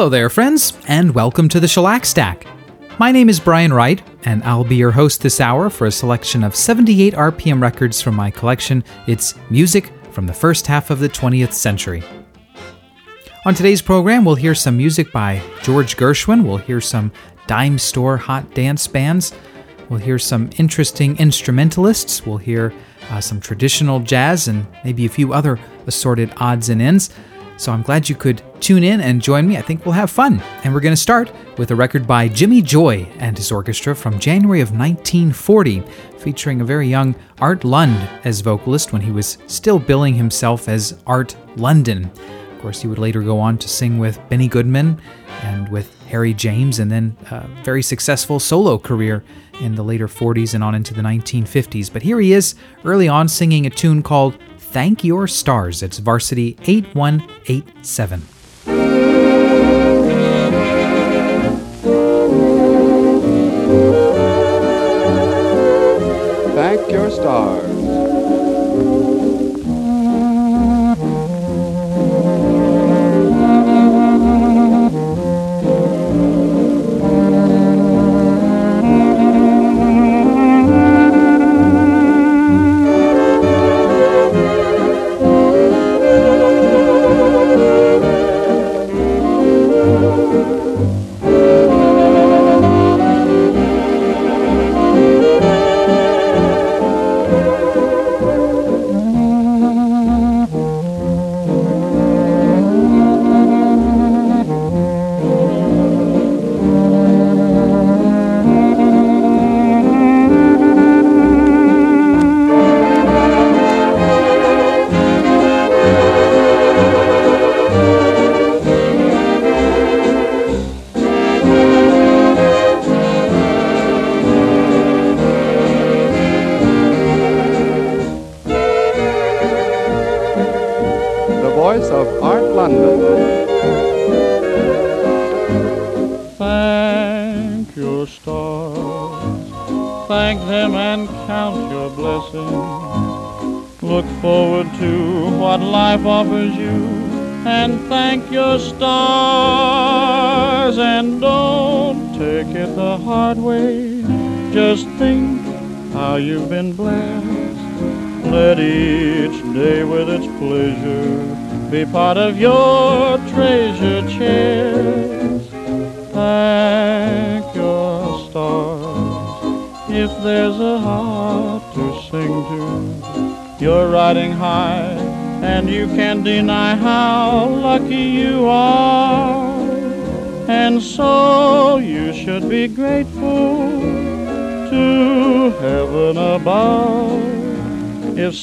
Hello there, friends, and welcome to the Shellac Stack. My name is Brian Wright, and I'll be your host this hour for a selection of 78 RPM records from my collection. It's music from the first half of the 20th century. On today's program, we'll hear some music by George Gershwin, we'll hear some dime store hot dance bands, we'll hear some interesting instrumentalists, we'll hear uh, some traditional jazz, and maybe a few other assorted odds and ends. So I'm glad you could tune in and join me. I think we'll have fun. And we're going to start with a record by Jimmy Joy and his orchestra from January of 1940, featuring a very young Art Lund as vocalist when he was still billing himself as Art London. Of course, he would later go on to sing with Benny Goodman and with Harry James, and then a very successful solo career in the later 40s and on into the 1950s. But here he is early on singing a tune called Thank Your Stars. It's Varsity 8187. Thank Your Stars.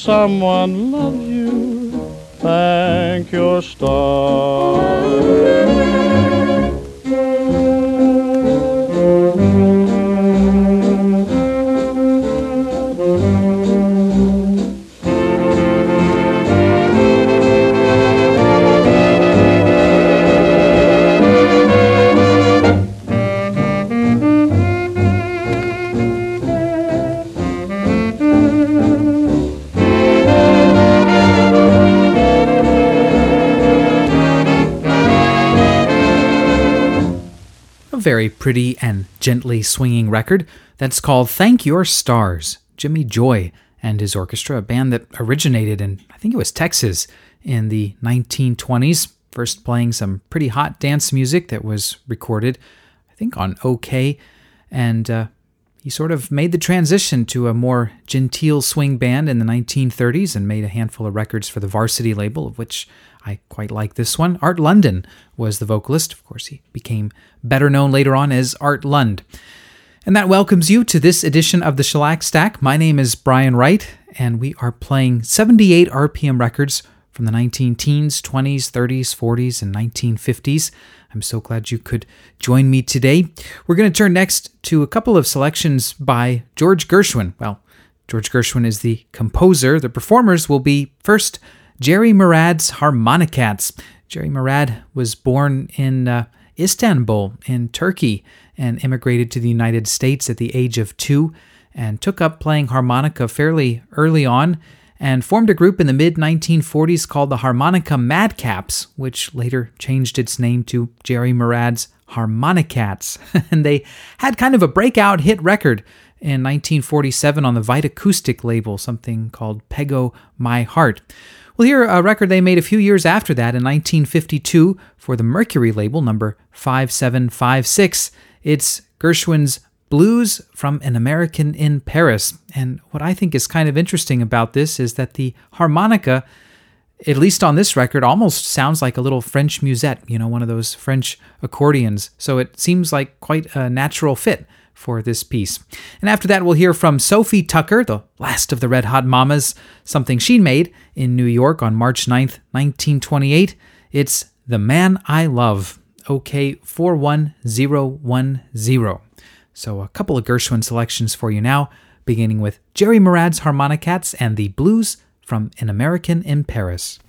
If pretty and gently swinging record that's called Thank Your Stars. Jimmy Joy and his orchestra, a band that originated in, I think it was Texas, in the 1920s, first playing some pretty hot dance music that was recorded, I think, on OKeh. And uh, he sort of made the transition to a more genteel swing band in the 1930s and made a handful of records for the Varsity label, of which I quite like this one. Art London was the vocalist. Of course, he became better known later on as Art Lund. And that welcomes you to this edition of the Shellac Stack. My name is Brian Wright, and we are playing 78 RPM records from the 19 teens, 20s, 30s, 40s, and 1950s. I'm so glad you could join me today. We're going to turn next to a couple of selections by George Gershwin. Well, George Gershwin is the composer. The performers will be first Jerry Murad's Harmonicats. Jerry Murad was born in uh, Istanbul, in Turkey, and immigrated to the United States at the age of two and took up playing harmonica fairly early on and formed a group in the mid 1940s called the Harmonica Madcaps, which later changed its name to Jerry Murad's Harmonicats. and they had kind of a breakout hit record in 1947 on the Vitacoustic label, something called Peg o' My Heart. We'll hear a record they made a few years after that in 1952 for the Mercury label, number 5756. It's Gershwin's Blues from an American in Paris. And what I think is kind of interesting about this is that the harmonica, at least on this record, almost sounds like a little French musette, you know, one of those French accordions. So it seems like quite a natural fit for this piece. And after that, we'll hear from Sophie Tucker, the last of the Red Hot Mamas, something she made in New York on March 9th, 1928. It's The Man I Love, OKeh 41010. So, a couple of Gershwin selections for you now, beginning with Jerry Murad's Harmonicats and the Blues from An American in Paris.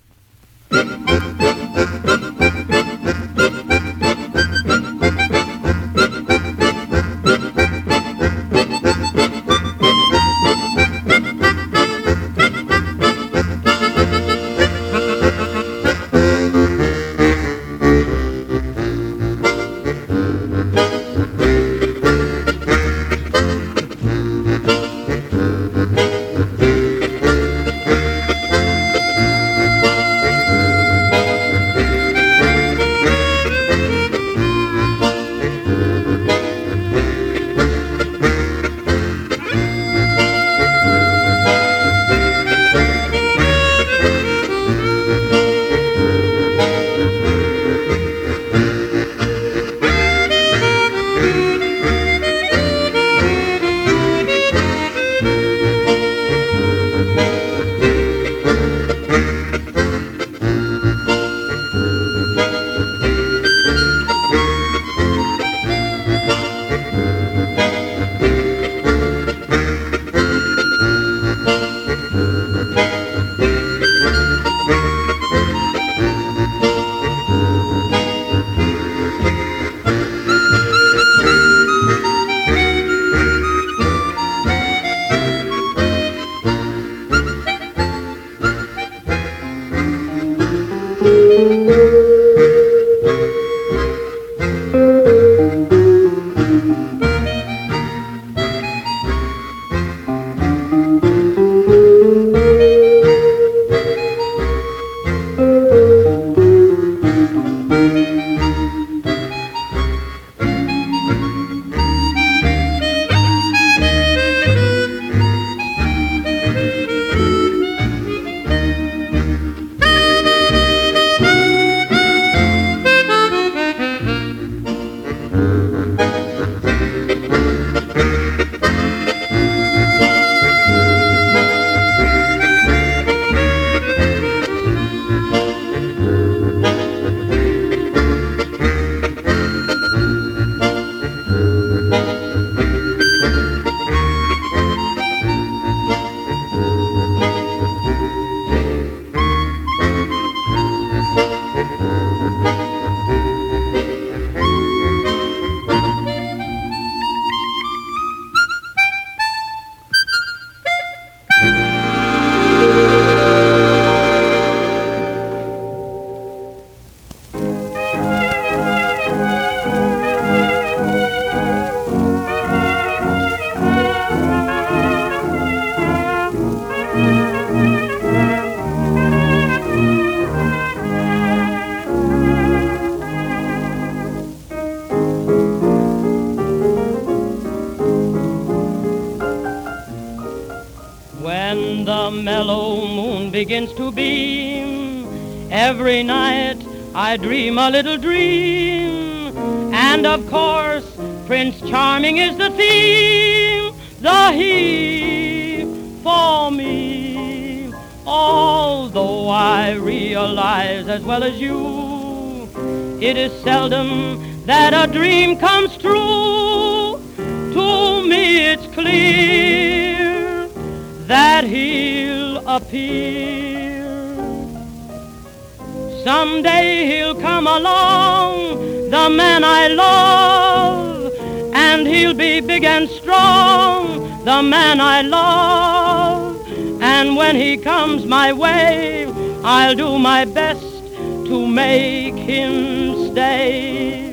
Begins to beam. Every night I dream a little dream. And of course, Prince Charming is the theme. The he for me. Although I realize as well as you, it is seldom that a dream comes true. To me it's clear that he'll appear. Someday he'll come along, the man I love, and he'll be big and strong, the man I love And when he comes my way, I'll do my best to make him stay.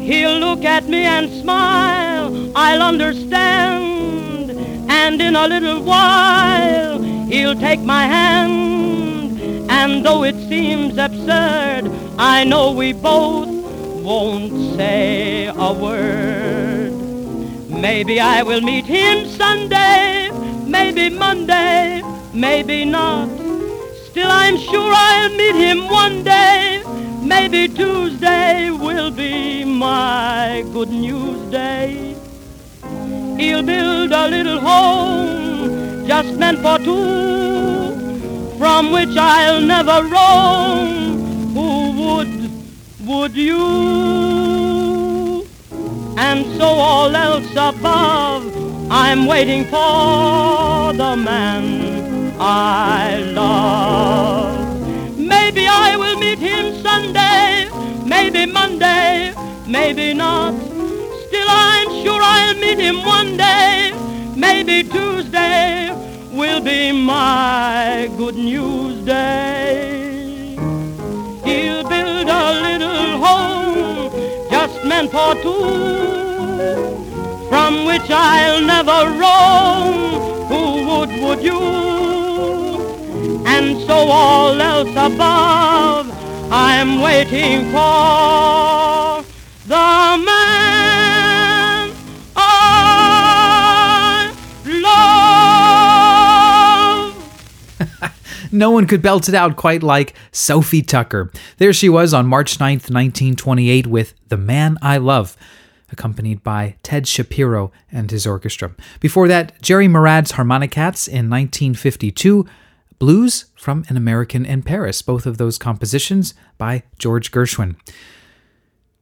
He'll look at me and smile, I'll understand. And in a little while, he'll take my hand. And though it seems absurd, I know we both won't say a word. Maybe I will meet him Sunday, maybe Monday, maybe not. Still I'm sure I'll meet him one day. Maybe Tuesday will be my good news day. He'll build a little home just meant for two, from which I'll never roam. Who would, would you? And so all else above, I'm waiting for the man I love. Maybe I will meet him Sunday, maybe Monday, maybe not. Still I'm sure I'll meet him one day, maybe Tuesday will be my good news day. He'll build a little home just meant for two, from which I'll never roam. Who would, would you? And so all else above, I'm waiting for the man No one could belt it out quite like Sophie Tucker. There she was on March 9th, 1928, with The Man I Love, accompanied by Ted Shapiro and his orchestra. Before that, Jerry Murad's Harmonicats in 1952, Blues from An American in Paris, both of those compositions by George Gershwin.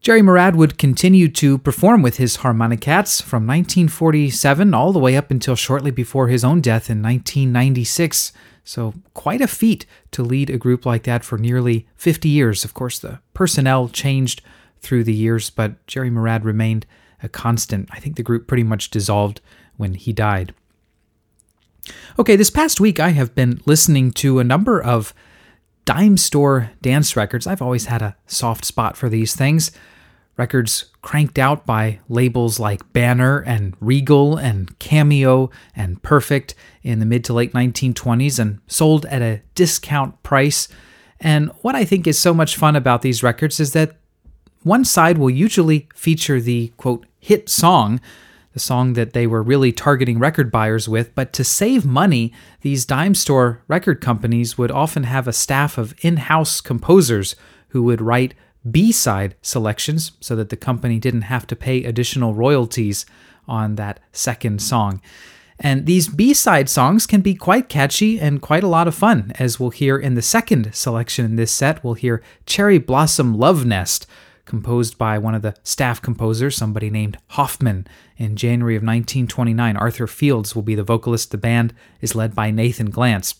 Jerry Murad would continue to perform with his Harmonicats from 1947 all the way up until shortly before his own death in 1996. So, quite a feat to lead a group like that for nearly 50 years. Of course, the personnel changed through the years, but Jerry Murad remained a constant. I think the group pretty much dissolved when he died. Okay, this past week I have been listening to a number of dime store dance records. I've always had a soft spot for these things. Records cranked out by labels like Banner and Regal and Cameo and Perfect in the mid to late 1920s and sold at a discount price. And what I think is so much fun about these records is that one side will usually feature the quote hit song, the song that they were really targeting record buyers with, but to save money, these dime store record companies would often have a staff of in house composers who would write B side selections so that the company didn't have to pay additional royalties on that second song. And these B side songs can be quite catchy and quite a lot of fun. As we'll hear in the second selection in this set, we'll hear Cherry Blossom Love Nest, composed by one of the staff composers, somebody named Hoffman. In January of 1929, Arthur Fields will be the vocalist. The band is led by Nathan Glantz.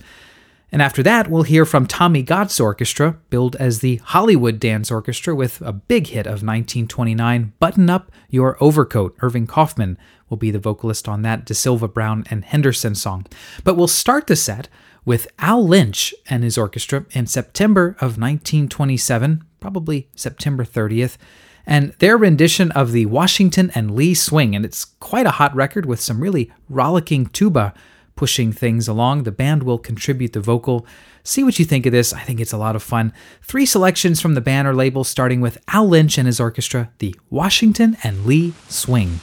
And after that, we'll hear from Tommy Gott's orchestra, billed as the Hollywood Dance Orchestra, with a big hit of 1929, Button Up Your Overcoat. Irving Kaufman will be the vocalist on that DeSylva Brown and Henderson song. But we'll start the set with Al Lynch and his orchestra in September of 1927, probably September 30th, and their rendition of the Washington and Lee Swing. And it's quite a hot record with some really rollicking tuba pushing things along. The band will contribute the vocal. See what you think of this. I think it's a lot of fun. Three selections from the Banner label, starting with Al Lynch and his orchestra, the Washington and Lee Swing.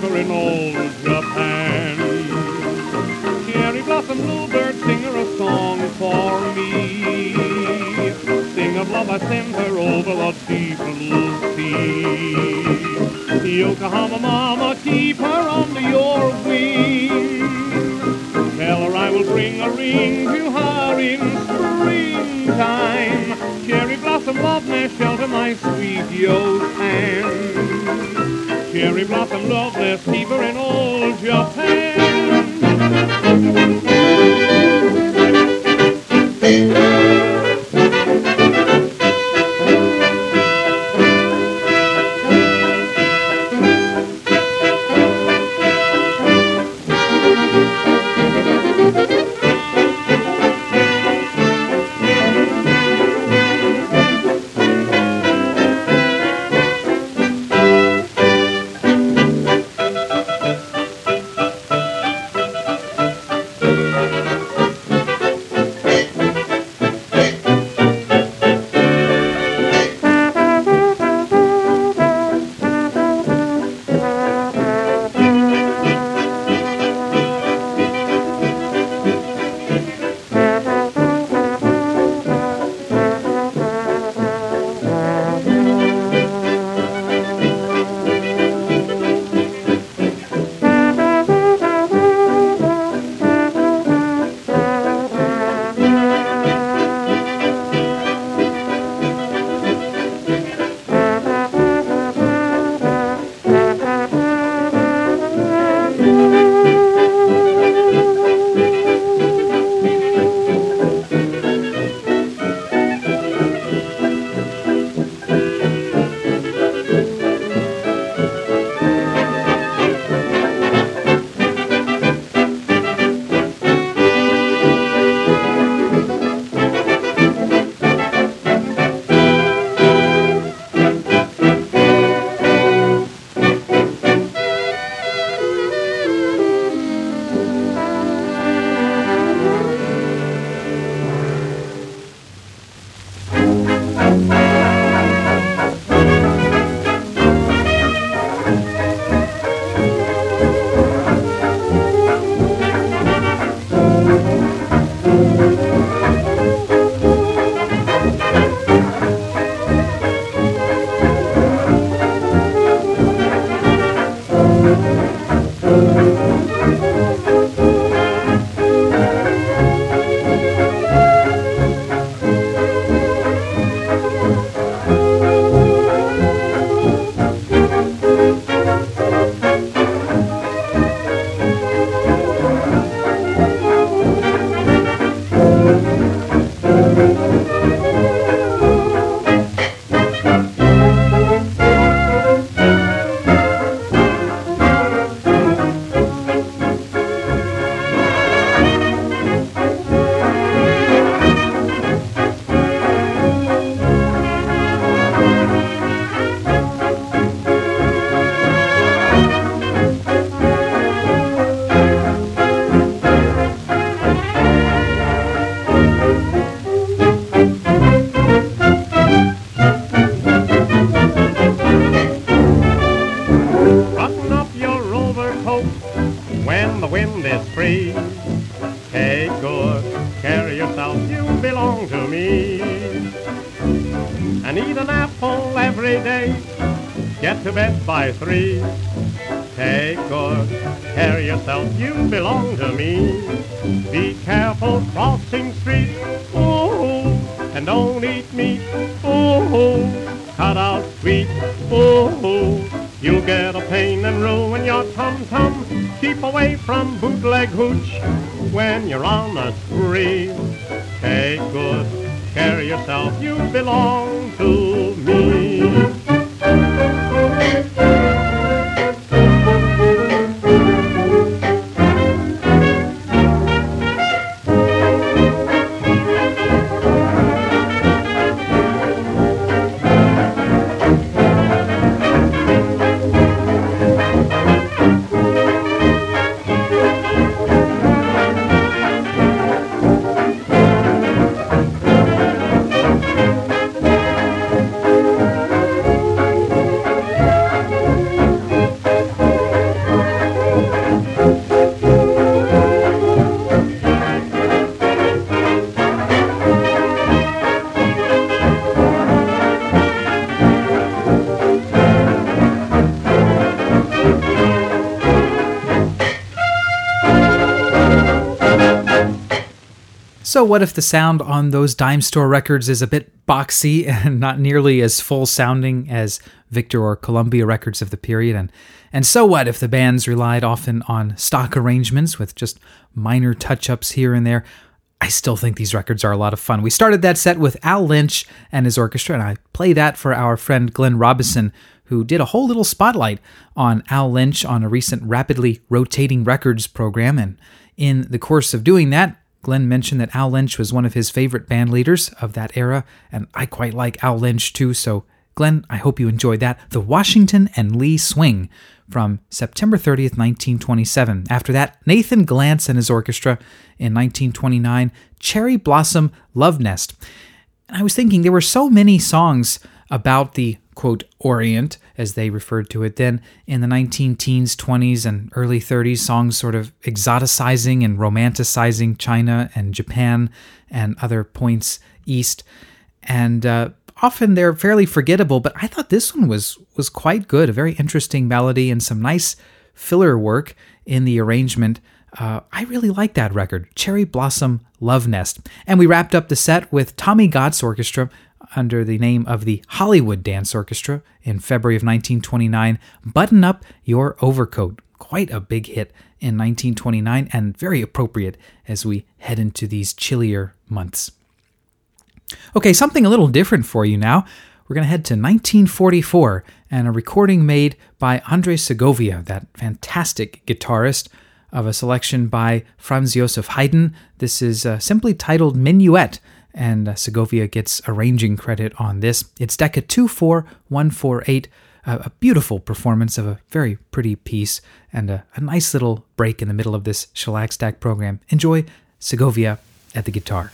Keeper in old Japan. Cherry blossom bluebird, sing her a song for me. Sing of love I send her over the deep blue sea. Yokohama mama, keep her under your wing. Tell her I will bring a ring to her in springtime. Cherry blossom love Nest, shelter my sweet Yotan. Cherry blossom love, let's in old Japan. By three. Take good care yourself, you belong to me. Be careful crossing streets, ooh, and don't eat meat, ooh, cut out sweet, ooh. You'll get a pain and ruin your tum-tum. Keep away from bootleg hooch when you're on the spree. Take good care yourself, you belong what if the sound on those dime store records is a bit boxy and not nearly as full sounding as Victor or Columbia records of the period? And, and so, what if the bands relied often on stock arrangements with just minor touch ups here and there? I still think these records are a lot of fun. We started that set with Al Lynch and his orchestra, and I play that for our friend Glenn Robison, who did a whole little spotlight on Al Lynch on a recent rapidly rotating records program. And in the course of doing that, Glenn mentioned that Al Lynch was one of his favorite band leaders of that era, and I quite like Al Lynch too, so Glenn, I hope you enjoyed that. The Washington and Lee Swing from September 30th, 1927. After that, Nathan Glantz and his orchestra in 1929, Cherry Blossom Love Nest. And I was thinking there were so many songs about the quote Orient, as they referred to it then, in the 19 teens, 20s, and early 30s, songs sort of exoticizing and romanticizing China and Japan and other points east. And uh, often they're fairly forgettable, but I thought this one was was quite good. A very interesting melody and some nice filler work in the arrangement. Uh, I really like that record, Cherry Blossom Love Nest. And we wrapped up the set with Tommy Gott's orchestra under the name of the Hollywood Dance Orchestra in February of 1929, Button Up Your Overcoat. Quite a big hit in 1929 and very appropriate as we head into these chillier months. Okay, something a little different for you now. We're going to head to 1944 and a recording made by Andre Segovia, that fantastic guitarist, of a selection by Franz Josef Haydn. This is uh, simply titled Minuet, and uh, Segovia gets arranging credit on this. It's Decca 24148, uh, a beautiful performance of a very pretty piece, and a, a nice little break in the middle of this shellac stack program. Enjoy Segovia at the guitar.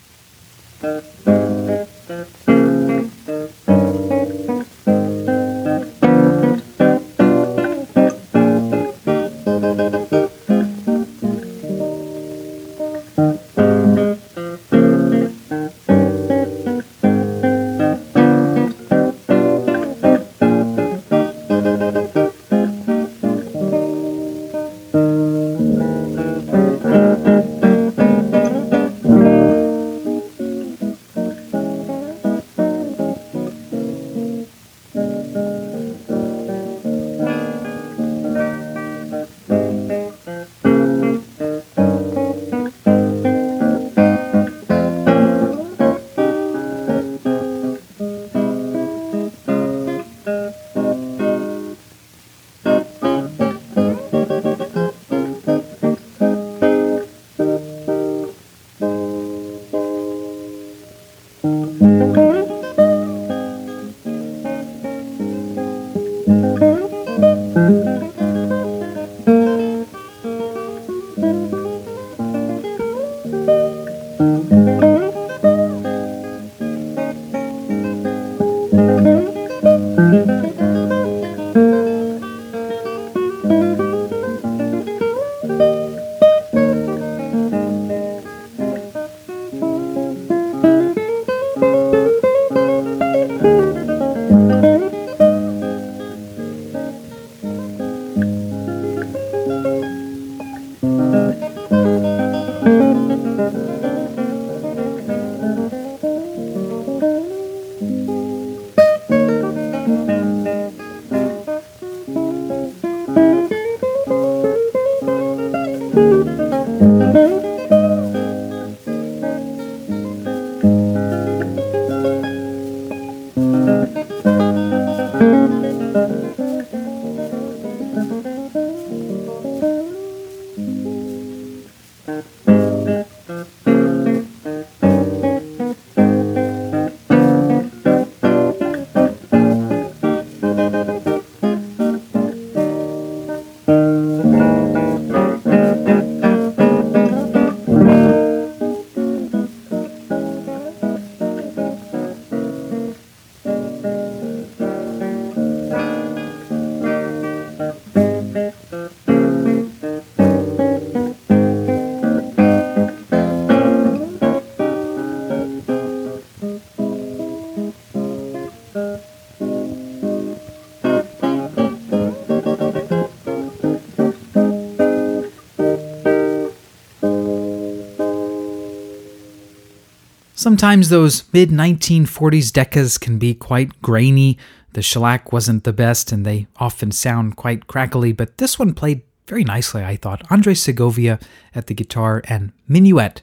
Sometimes those mid 1940s Deccas can be quite grainy. The shellac wasn't the best, and they often sound quite crackly, but this one played very nicely, I thought. Andre Segovia at the guitar and Minuet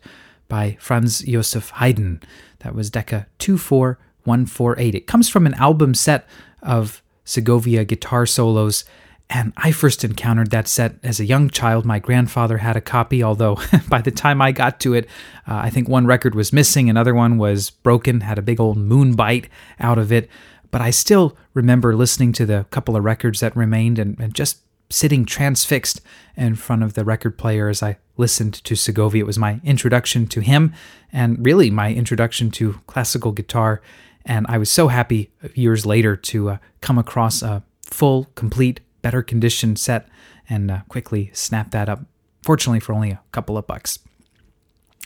by Franz Josef Haydn. That was Decca 24148. It comes from an album set of Segovia guitar solos and I first encountered that set as a young child. My grandfather had a copy, although by the time I got to it, uh, I think one record was missing, another one was broken, had a big old moon bite out of it. But I still remember listening to the couple of records that remained and, and just sitting transfixed in front of the record player as I listened to Segovia. It was my introduction to him and really my introduction to classical guitar. And I was so happy years later to uh, come across a full, complete better condition set and uh, quickly snap that up, fortunately, for only a couple of bucks.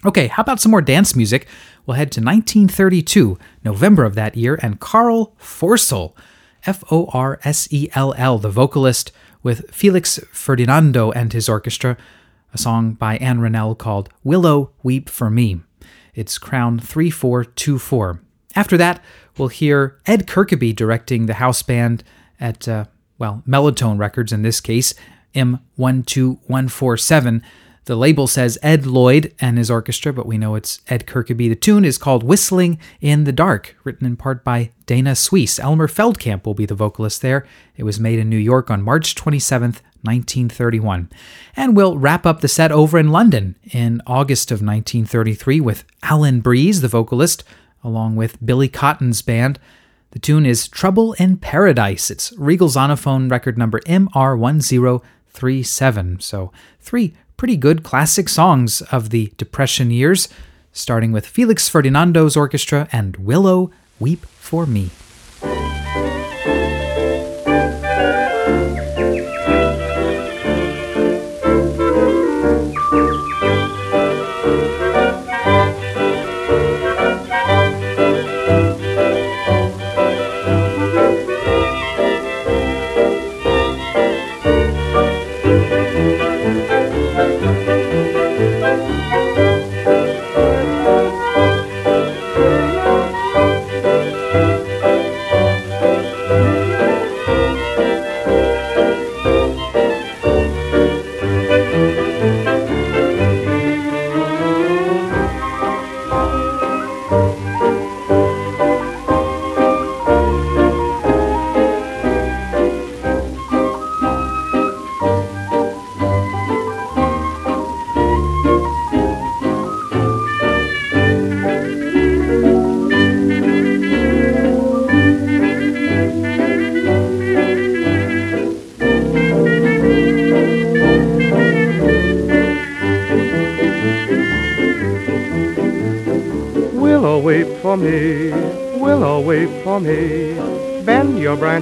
Okay, how about some more dance music? We'll head to 1932, November of that year, and Carl Forsell, F O R S E L L, the vocalist, with Felix Ferdinando and his orchestra, a song by Ann Ronell called Willow Weep for Me. It's Crown 3424. After that, we'll hear Ed Kirkeby directing the house band at uh, well, Melotone Records in this case, M12147. The label says Ed Lloyd and his orchestra, but we know it's Ed Kirkeby. The tune is called Whistling in the Dark, written in part by Dana Suesse. Elmer Feldkamp will be the vocalist there. It was made in New York on March 27th, 1931. And we'll wrap up the set over in London in August of 1933 with Alan Breeze, the vocalist, along with Billy Cotton's band. The tune is Trouble in Paradise. It's Regal Zonophone record number MR1037. So, three pretty good classic songs of the Depression years, starting with Felix Ferdinando's orchestra and Willow Weep for me,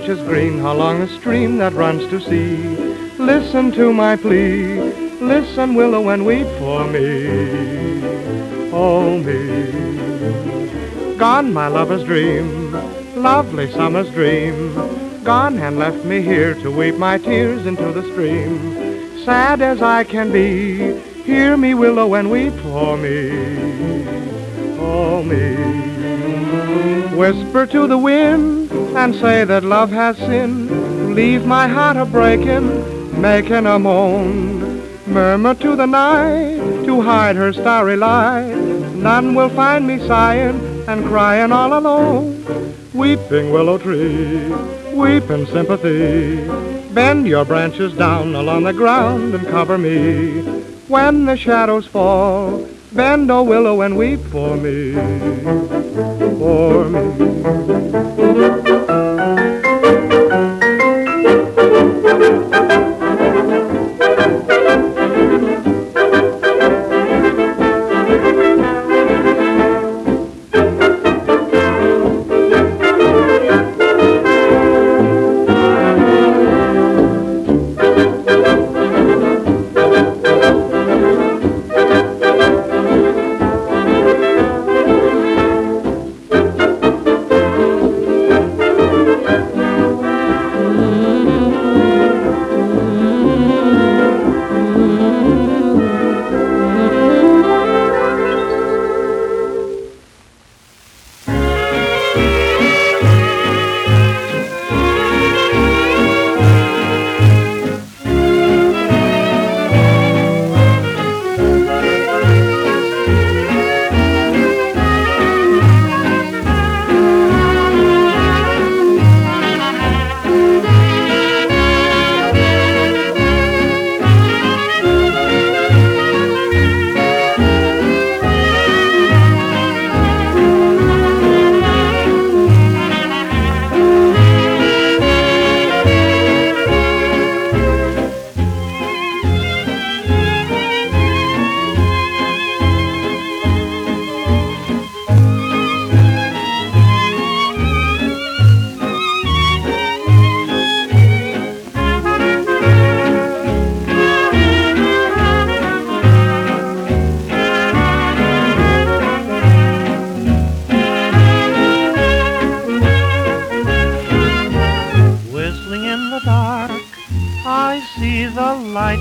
Branches green along the stream that runs to sea. Listen to my plea, listen, willow, and weep for me. Oh, me. Gone, my lover's dream, lovely summer's dream. Gone and left me here to weep my tears into the stream. Sad as I can be, hear me, willow, and weep for me. Oh, me. Whisper to the wind and say that love has sinned. Leave my heart a breaking, making a moan. Murmur to the night to hide her starry light. None will find me sighing and crying all alone. Weeping willow tree, weep in sympathy. Bend your branches down along the ground and cover me. When the shadows fall, Bend, O willow, and weep for me, for me.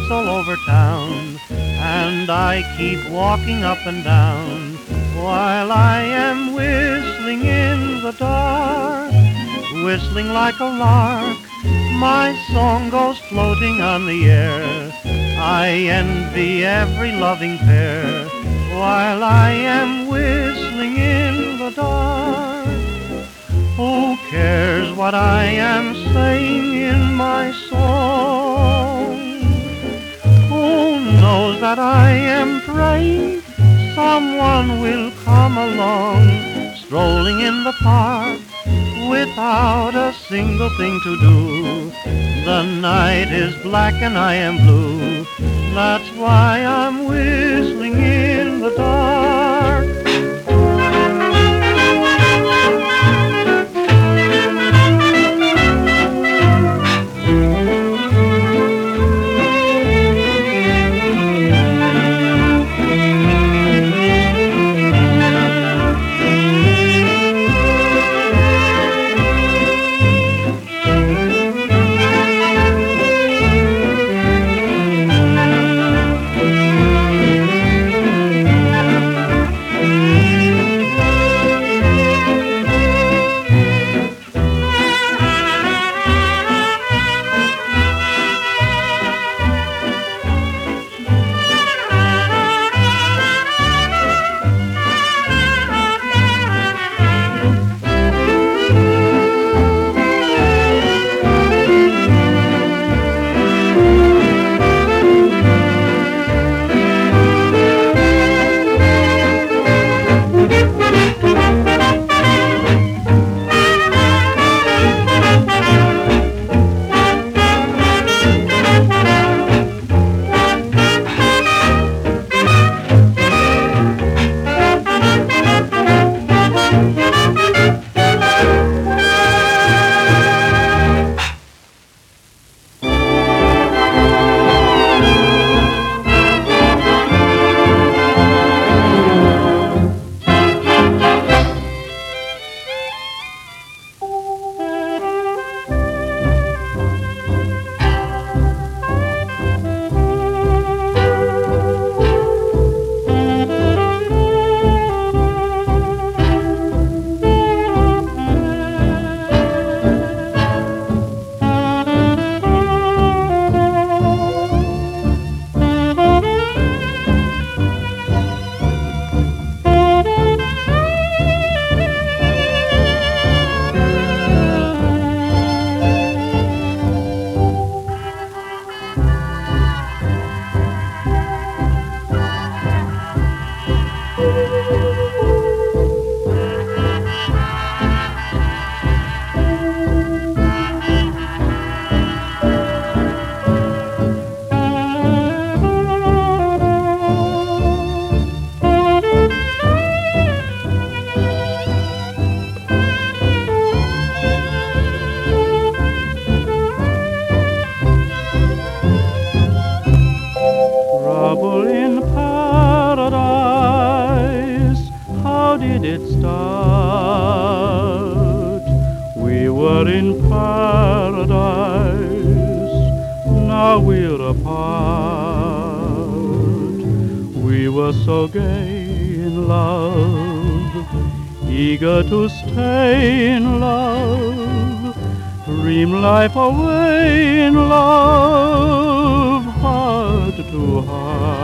Lights all over town, and I keep walking up and down while I am whistling in the dark, whistling like a lark. My song goes floating on the air. I envy every loving pair while I am whistling in the dark. Who cares what I am saying in my song? Knows that I am praying someone will come along, strolling in the park without a single thing to do. The night is black and I am blue. That's why I'm whistling in the dark. It start? We were in paradise, now we're apart. We were so gay in love, eager to stay in love, dream life away in love, heart to heart.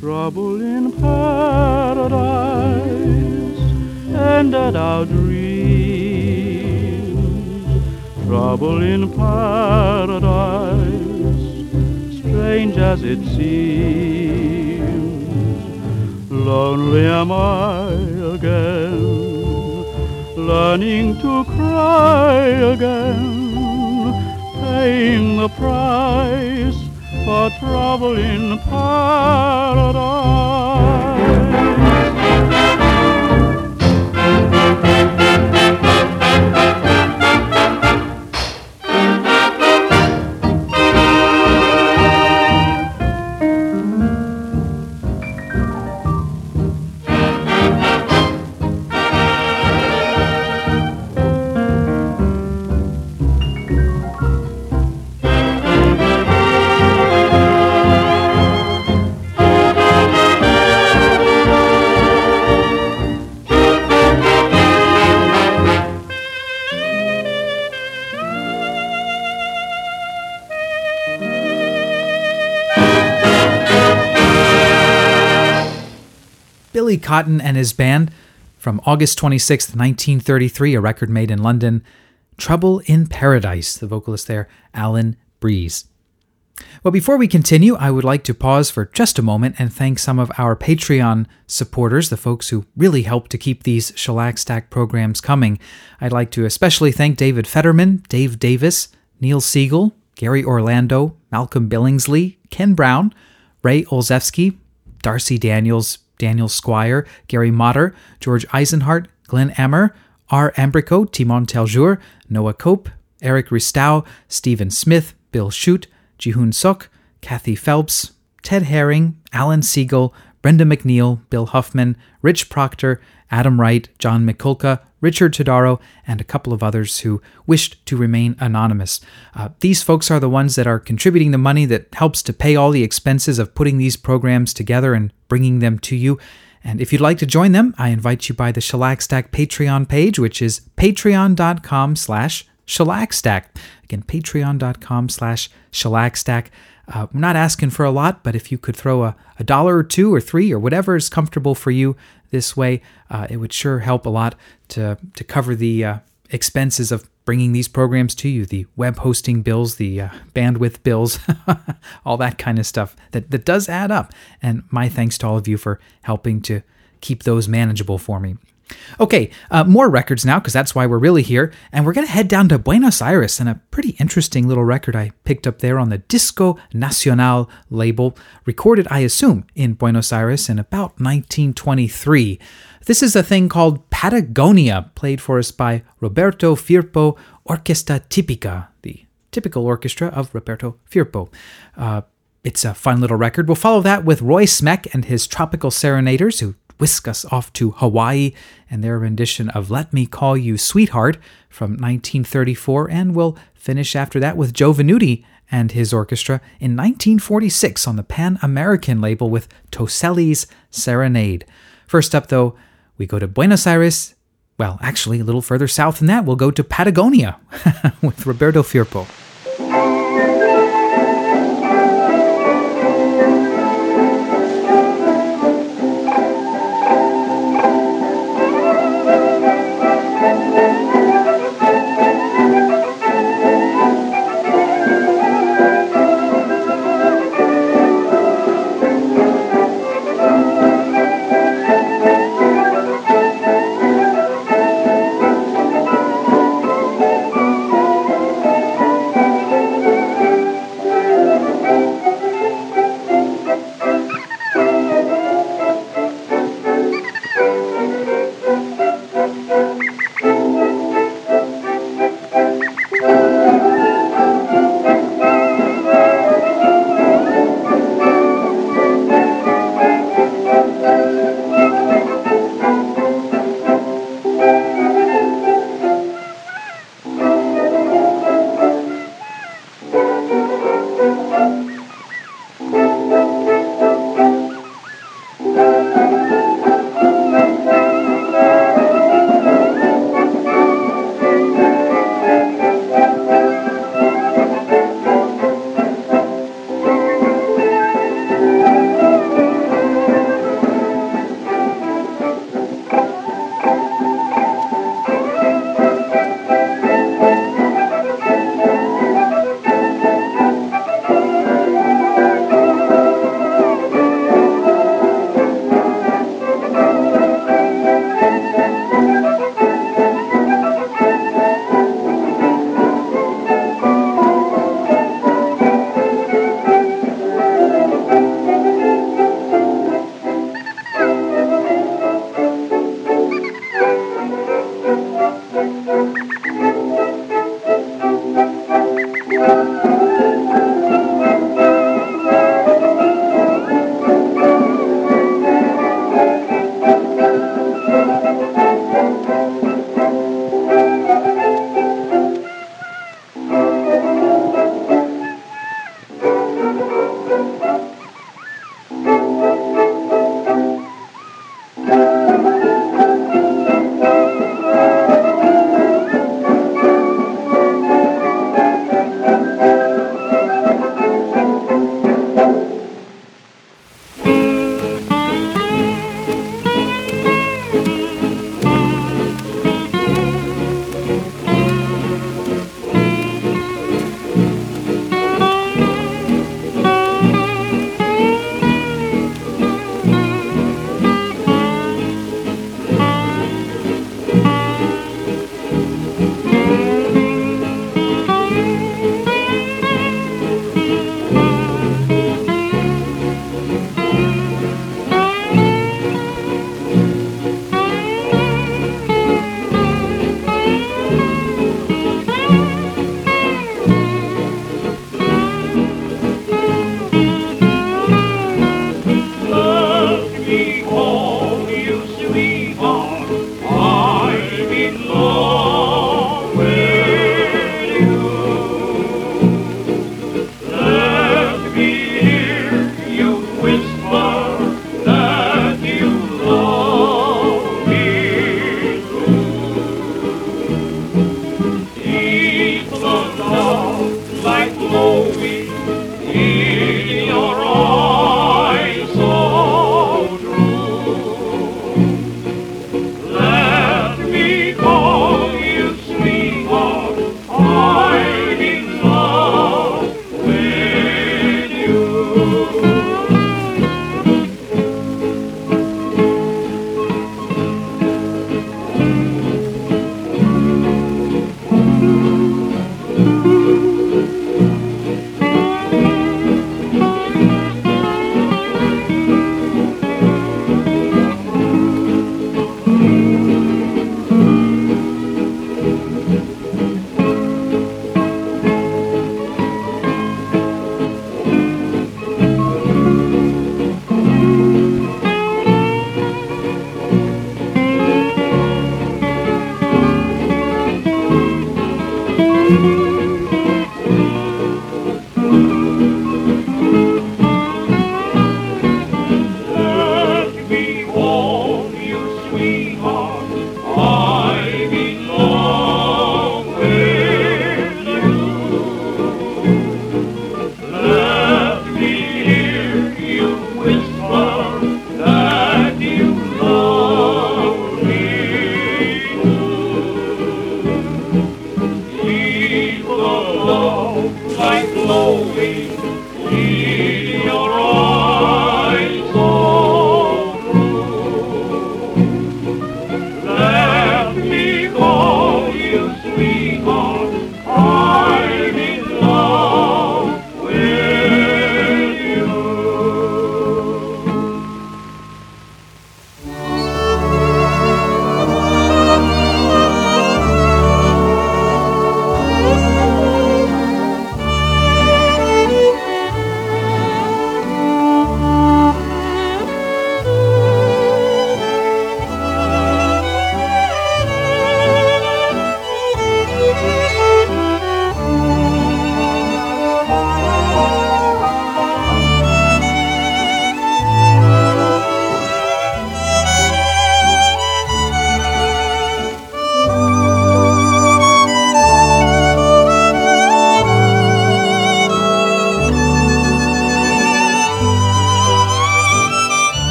Trouble paradise ended our dreams. Trouble in paradise, strange as it seems. Lonely am I again, learning to cry again, paying the price for trouble in paradise. Billy Cotton and his band from August 26, 1933, a record made in London. Trouble in Paradise, the vocalist there, Alan Breeze. Well, before we continue, I would like to pause for just a moment and thank some of our Patreon supporters, the folks who really help to keep these Shellac Stack programs coming. I'd like to especially thank David Fetterman, Dave Davis, Neil Siegel, Gary Orlando, Malcolm Billingsley, Ken Brown, Ray Olzewski, Darcy Daniels, Daniel Squire, Gary Motter, George Eisenhart, Glenn Emmer, R. Ambrico, Timon Teljour, Noah Cope, Eric Ristow, Stephen Smith, Bill Shute, Jihoon Suk, Kathy Phelps, Ted Herring, Alan Siegel, Brenda McNeil, Bill Huffman, Rich Proctor, Adam Wright, John McCulka, Richard Todaro, and a couple of others who wished to remain anonymous. Uh, these folks are the ones that are contributing the money that helps to pay all the expenses of putting these programs together and bringing them to you. And if you'd like to join them, I invite you by the Shellac Stack Patreon page, which is patreon.com slash shellacstack. Again, patreon.com slash shellacstack. Uh, we're not asking for a lot, but if you could throw a, a dollar or two or three or whatever is comfortable for you this way, uh, it would sure help a lot to, to cover the uh, expenses of bringing these programs to you the web hosting bills, the uh, bandwidth bills, all that kind of stuff that, that does add up. And my thanks to all of you for helping to keep those manageable for me. Okay, uh, more records now, because that's why we're really here. And we're going to head down to Buenos Aires and a pretty interesting little record I picked up there on the Disco Nacional label, recorded, I assume, in Buenos Aires in about 1923. This is a thing called Patagonia, played for us by Roberto Firpo Orquesta Típica, the typical orchestra of Roberto Firpo. Uh, it's a fun little record. We'll follow that with Roy Smeck and his Tropical Serenaders, who whisk us off to Hawaii and their rendition of Let Me Call You Sweetheart from 1934, and we'll finish after that with Joe Venuti and his orchestra in 1946 on the Pan American label with Toselli's Serenade. First up, though, we go to Buenos Aires. Well, actually, a little further south than that, we'll go to Patagonia with Roberto Firpo.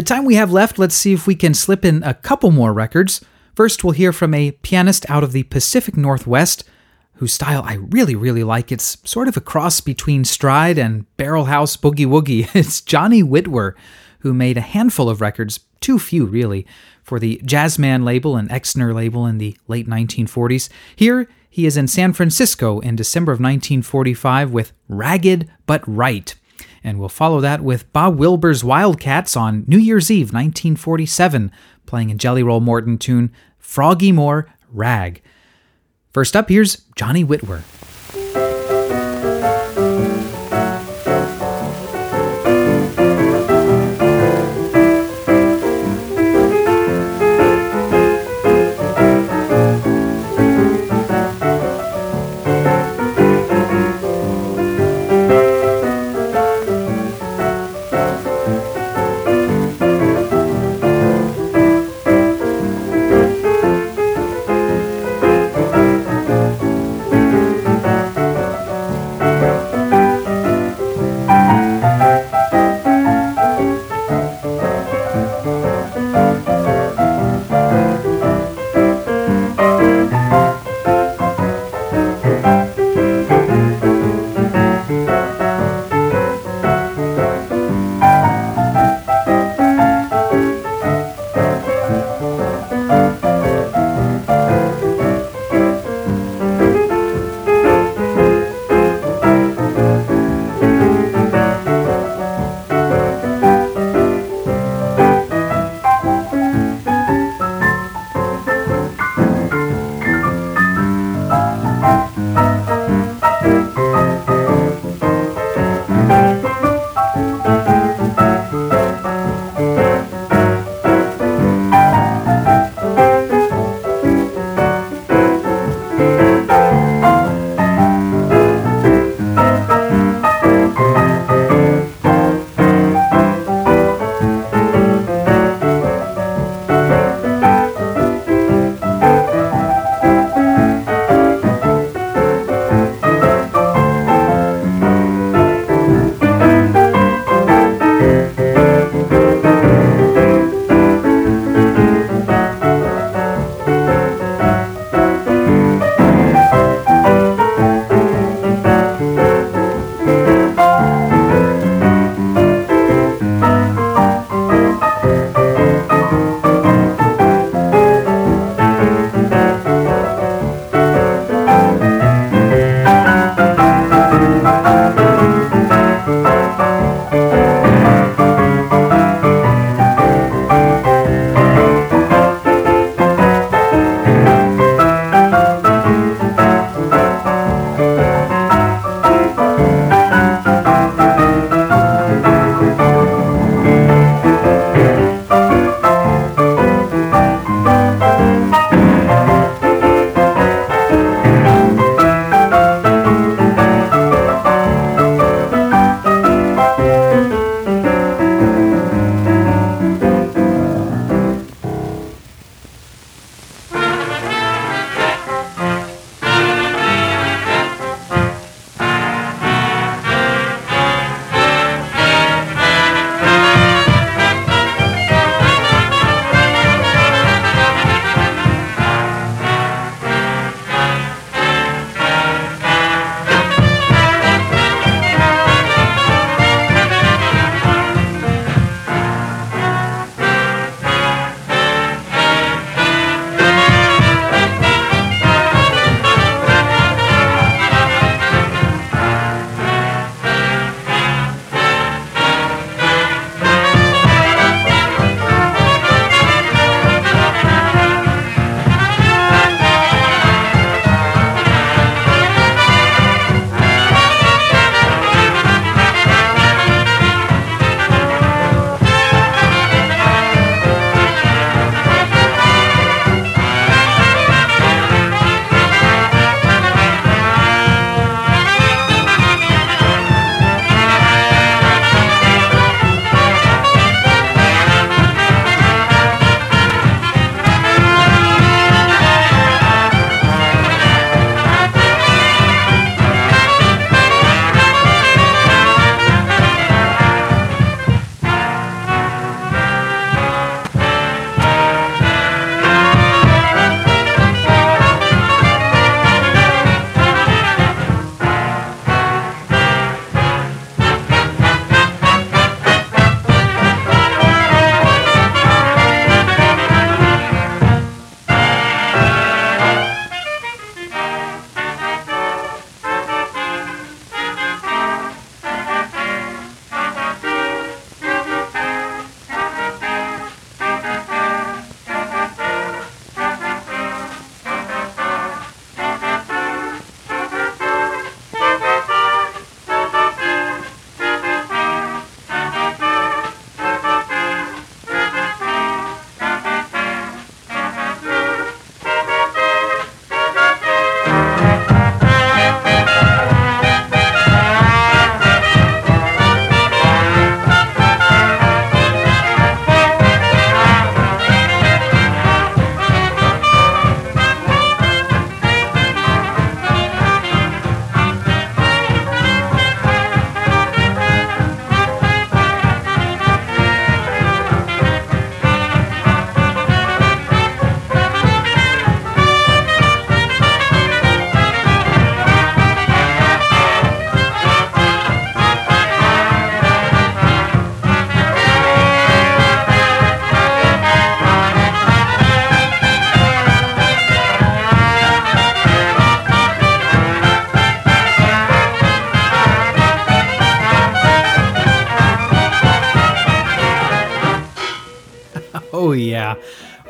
The time we have left, let's see if we can slip in a couple more records. First, we'll hear from a pianist out of the Pacific Northwest whose style I really, really like. It's sort of a cross between stride and barrelhouse boogie woogie. It's Johnny Wittwer, who made a handful of records, too few really, for the Jazzman label and Exner label in the late 1940s. Here, he is in San Francisco in December of 1945 with Ragged But Right. And we'll follow that with Bob Wilber's Wildcats on New Year's Eve 1947, playing a Jelly Roll Morton tune, Froggy Moore Rag. First up, here's Johnny Wittwer.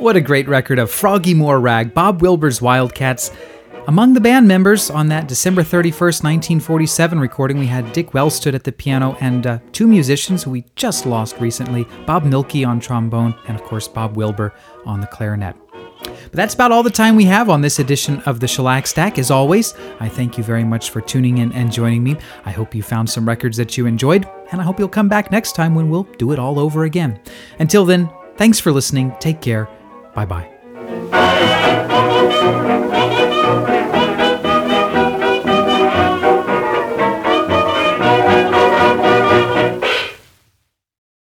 What a great record of Froggy Moore Rag, Bob Wilber's Wildcats. Among the band members on that December 31st, 1947 recording, we had Dick Wellstood at the piano and uh, two musicians who we just lost recently Bob Mielke on trombone, and of course, Bob Wilber on the clarinet. But that's about all the time we have on this edition of the Shellac Stack. As always, I thank you very much for tuning in and joining me. I hope you found some records that you enjoyed, and I hope you'll come back next time when we'll do it all over again. Until then, thanks for listening. Take care. Bye bye.